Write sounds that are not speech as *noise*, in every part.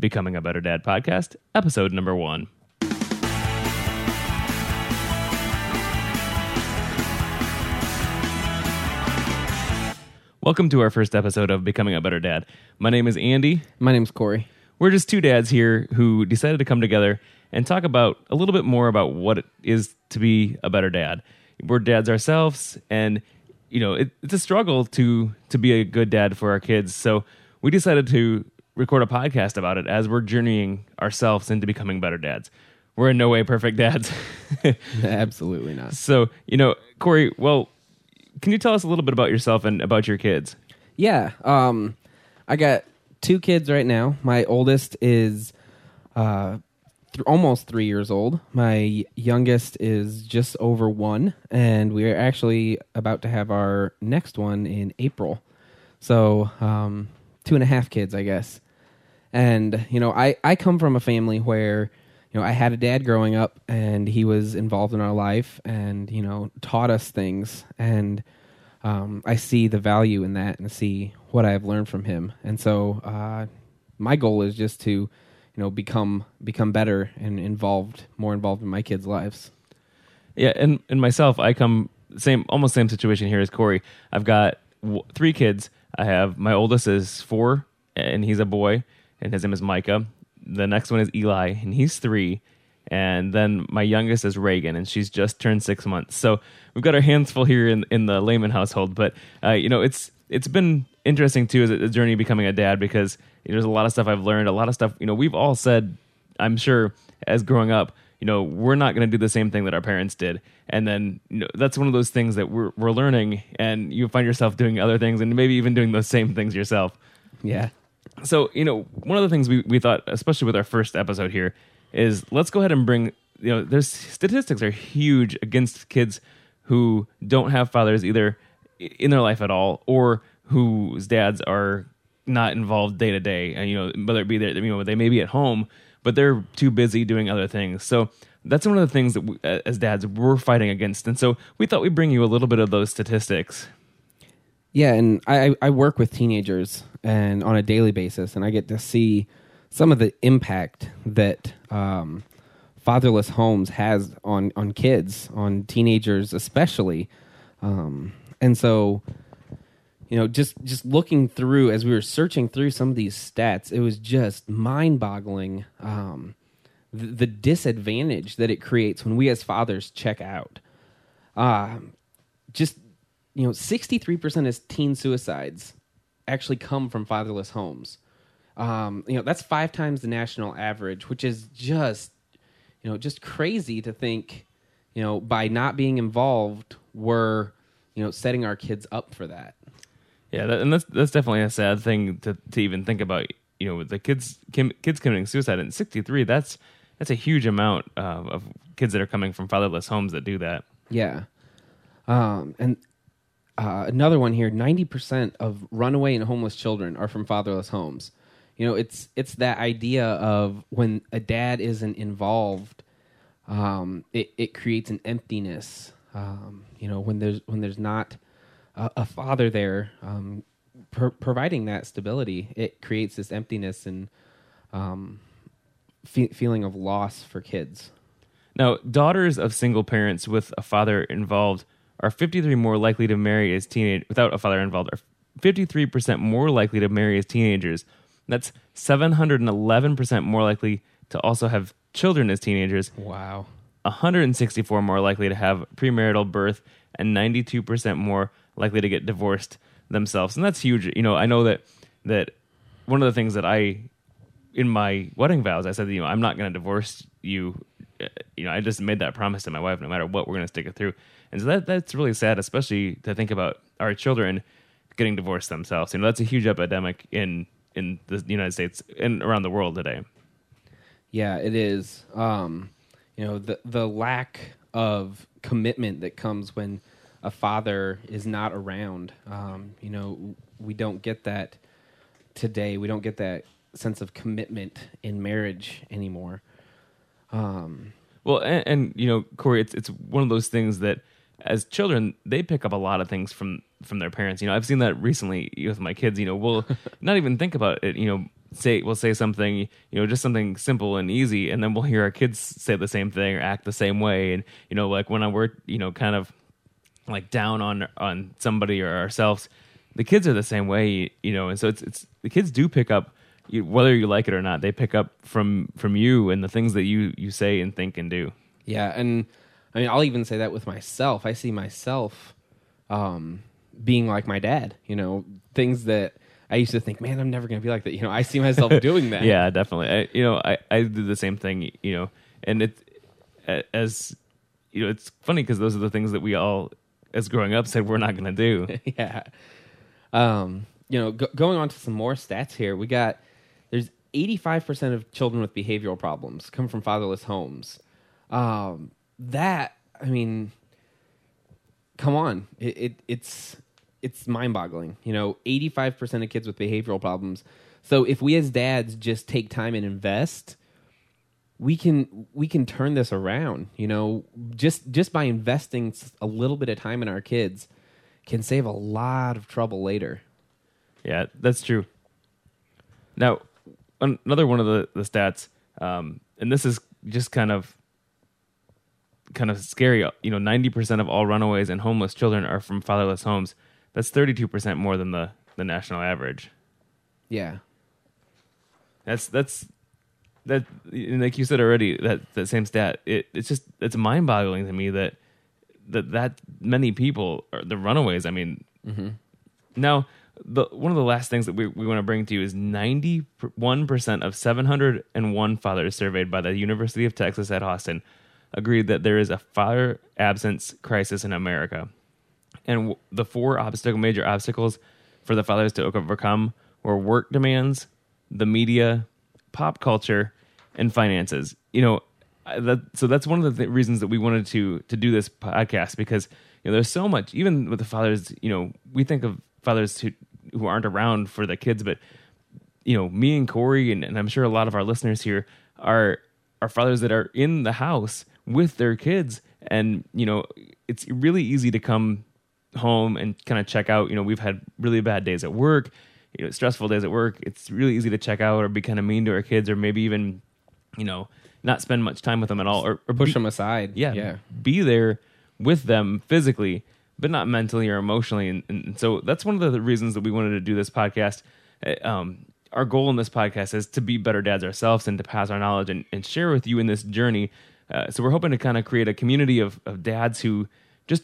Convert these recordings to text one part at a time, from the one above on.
Becoming a Better Dad podcast, episode number one. Welcome to our first episode of Becoming a Better Dad. My name is Andy. My name's Cory. We're just two dads here who decided to come together and talk about a little bit more about what it is to be a better dad. We're dads ourselves, and you know it, it's a struggle to to be a good dad for our kids. So we decided to record a podcast about it as we're journeying ourselves into becoming better dads. We're in no way perfect dads. *laughs* *laughs* Absolutely not. so you know, Cory. Well, can you tell us a little bit about yourself and about your kids? Yeah. Um, I got two kids right now. My oldest is uh, th- almost three years old. My youngest is just over one, and we are actually about to have our next one in April. So, um, two and a half kids, I guess. And you know, I I come from a family where you know I had a dad growing up, and he was involved in our life, and you know taught us things, and um, I see the value in that, and see what I've learned from him. And so, uh, my goal is just to you know become become better and involved more involved in my kids' lives. Yeah, and and myself, I come same almost same situation here as Cory. I've got w- three kids. I have my oldest is four, and he's a boy, and his name is Micah. The next one is Eli, and he's three. And then my youngest is Reagan, and she's just turned six months. So we've got our hands full here in in the Lehman household. But uh, you know, it's it's been interesting too as a journey becoming a dad because you know, there's a lot of stuff I've learned, a lot of stuff. You know, we've all said, I'm sure, as growing up, you know, we're not going to do the same thing that our parents did. And then you know, that's one of those things that we're we're learning, and you find yourself doing other things, and maybe even doing those same things yourself. Yeah. So, you know, one of the things we, we thought, especially with our first episode here, is let's go ahead and bring, you know, there's statistics are huge against kids who don't have fathers either in their life at all or whose dads are not involved day to day. And, you know, whether it be there, you know, they may be at home, but they're too busy doing other things. So that's one of the things that we, as dads we're fighting against. And so we thought we'd bring you a little bit of those statistics. Yeah, and I, I work with teenagers and on a daily basis, and I get to see some of the impact that um, fatherless homes has on on kids, on teenagers especially. Um, and so, you know, just just looking through as we were searching through some of these stats, it was just mind boggling um, the, disadvantage that it creates when we as fathers check out. Uh, just you know, 63% of teen suicides actually come from fatherless homes. Um, you know, that's five times the national average, which is just, you know, just crazy to think, you know, by not being involved, we're, you know, setting our kids up for that. Yeah, that, and that's that's definitely a sad thing to to even think about. You know, with the kids kim, kids committing suicide in '63, that's that's a huge amount uh, of kids that are coming from fatherless homes that do that. Yeah, um, and uh, another one here: ninety percent of runaway and homeless children are from fatherless homes. You know, it's it's that idea of when a dad isn't involved, um, it it creates an emptiness. Um, you know, when there's when there's not a, a father there um, pro- providing that stability, it creates this emptiness and um, fe- feeling of loss for kids. Now, daughters of single parents with a father involved are 53 more likely to marry as teenage without a father involved are 53% more likely to marry as teenagers. That's 711% more likely to also have children as teenagers. Wow. 164 more likely to have premarital birth and 92% more likely to get divorced themselves. And that's huge. You know, I know that that one of the things that I in my wedding vows I said, you know, I'm not going to divorce you. You know, I just made that promise to my wife no matter what we're going to stick it through. And so that that's really sad especially to think about our children getting divorced themselves. You know, that's a huge epidemic in in the United States and around the world today. Yeah, it is. Um, you know, the the lack of commitment that comes when a father is not around. Um, you know, we don't get that today. We don't get that sense of commitment in marriage anymore. Um, Well, and, and you know, Cory, it's it's one of those things that as children they pick up a lot of things from from their parents. You know, I've seen that recently with my kids. You know, we'll *laughs* not even think about it. You know, say we'll say something you know just something simple and easy and then we'll hear our kids say the same thing or act the same way and you know like when we're you know kind of like down on on somebody or ourselves the kids are the same way you know and so it's it's the kids do pick up you, whether you like it or not they pick up from from you and the things that you you say and think and do Yeah, and I mean, I'll even say that with myself. I see myself um, being like my dad. You know, things that I used to think, man, I'm never going to be like that. You know, I see myself *laughs* doing that. yeah definitely I, you know i i do the same thing you know and it as you know it's funny because those are the things that we all as growing up said we're not going to do *laughs* yeah. Um, you know, go- going on to some more stats here, we got 85% of children with behavioral problems come from fatherless homes. Um, that, I mean, come on, it, it it's it's mind boggling. You know, 85% of kids with behavioral problems. So if we as dads just take time and invest, we can we can turn this around you know just just by investing a little bit of time in our kids can save a lot of trouble later Yeah, that's true. Now, another one of the, the stats, um, and this is just kind of kind of scary. You know, ninety percent of all runaways and homeless children are from fatherless homes. That's thirty two percent more than the the national average. yeah That's that's that. And like you said already, that that same stat. It it's just it's mind boggling to me that that that many people are the runaways. I mean, now the one of the last things that we we want to bring to you is ninety one percent of seven hundred and one fathers surveyed by the University of Texas at Austin agreed that there is a father absence crisis in America and the four obstacle major obstacles for the fathers to overcome were work demands, the media, pop culture, and finances. You know, that so that's one of the th- reasons that we wanted to to do this podcast because you know there's so much even with the fathers. You know, we think of fathers who who aren't around for the kids, but you know, me and Cory, and, and I'm sure a lot of our listeners here are are fathers that are in the house with their kids, and you know, it's really easy to come home and kind of check out. You know, we've had really bad days at work, you know, stressful days at work. It's really easy to check out or be kind of mean to our kids, or maybe even, you know, not spend much time with them at all, or, or push be- them aside yeah, yeah be there with them physically, but not mentally or emotionally. And, and so that's one of the reasons that we wanted to do this podcast. Uh, Um, our goal in this podcast is to be better dads ourselves and to pass our knowledge and, and share with you in this journey. Uh, so we're hoping to kind of create a community of, of dads who just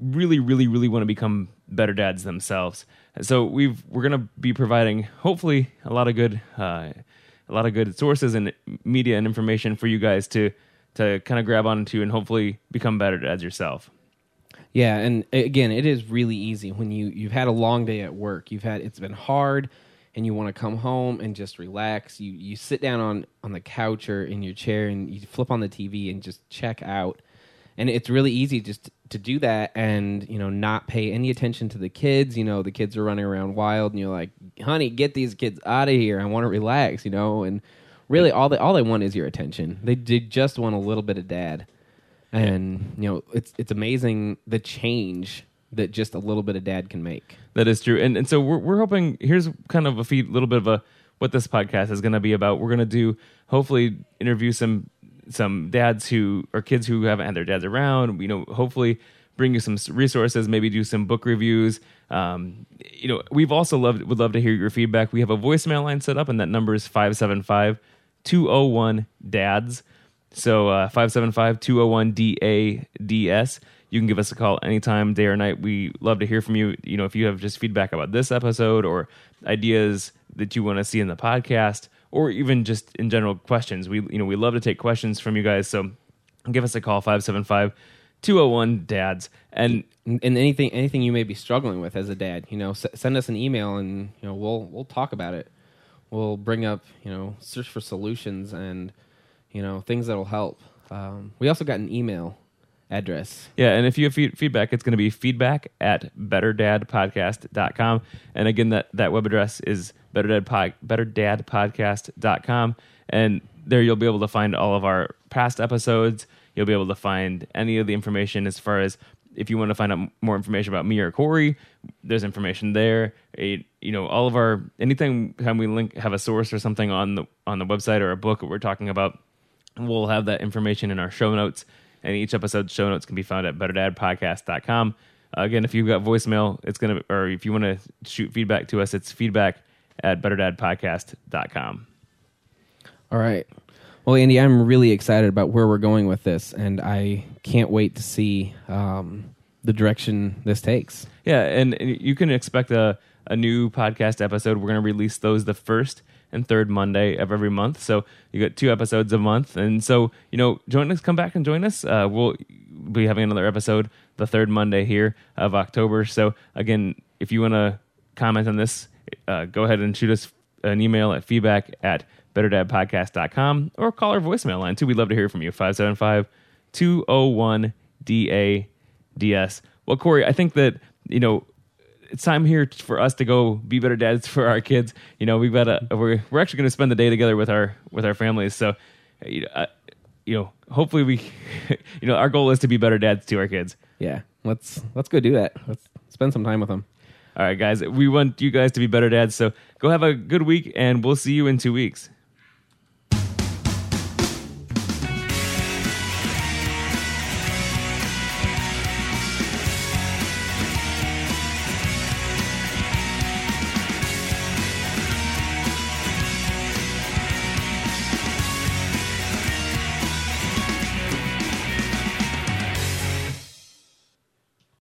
really, really, really want to become better dads themselves. So we've we're going to be providing hopefully a lot of good uh, a lot of good sources and media and information for you guys to to kind of grab onto and hopefully become better dads yourself. Yeah, and again, it is really easy when you you've had a long day at work. You've had it's been hard, and you want to come home and just relax. You you sit down on on the couch or in your chair and you flip on the TV and just check out. And it's really easy just to do that and you know not pay any attention to the kids. You know the kids are running around wild, and you're like, "Honey, get these kids out of here. I want to relax." You know, and really all they all they want is your attention. They they just want a little bit of dad and you know it's it's amazing the change that just a little bit of dad can make That is true, and and so we're we're hoping. Here's kind of a feed, little bit of a what this podcast is going to be about. We're going to do hopefully interview some some dads who or kids who haven't had their dads around. You know, hopefully bring you some resources. Maybe do some book reviews. Um, you know, we've also loved would love to hear your feedback. We have a voicemail line set up, and that number is 575 201 dads. So uh, 575-201-DADS. You can give us a call anytime, day or night. We love to hear from you. You know, if you have just feedback about this episode or ideas that you want to see in the podcast, or even just in general questions, we you know we love to take questions from you guys. So give us a call 575-201-DADS. And and, and anything anything you may be struggling with as a dad you know s- send us an email and you know we'll we'll talk about it we'll bring up you know search for solutions and you know things that'll help um, we also got an email address Yeah, and if you have feed- feedback, it's going to be feedback at betterdadpodcast.com. And again, that, that web address is betterdadpod, betterdadpodcast.com. And there you'll be able to find all of our past episodes. You'll be able to find any of the information as far as if you want to find out more information about me or Cory, there's information there. You know, all of our anything time we link have a source or something on the on the website or a book we're talking about, we'll have that information in our show notes. And each episode's show notes can be found at betterdadpodcast.com. Uh, again, if you've got voicemail, it's gonna or if you want to shoot feedback to us, it's feedback at betterdadpodcast.com. All right. Well, Andy, I'm really excited about where we're going with this, and I can't wait to see um, the direction this takes. Yeah, and, and you can expect a, a new podcast episode. We're going to release those the first and third Monday of every month. So you get two episodes a month. And so, you know, join us, come back and join us. Uh, we'll be having another episode the third Monday here of October. So again, if you want to comment on this, uh, go ahead and shoot us an email at feedback at betterdadpodcast.com or call our voicemail line too. We'd love to hear from you. 575 201 DADS. Well, Cory, I think that, you know, it's time here for us to go be better dads *laughs* for our kids. You know, we've got a, we're, we're actually going to spend the day together with our, with our families. So, you know, uh, you know, hopefully we, *laughs* you know, our goal is to be better dads to our kids. Yeah, let's let's go do that. Let's spend some time with them. All right, guys, we want you guys to be better dads. So go have a good week and we'll see you in two weeks.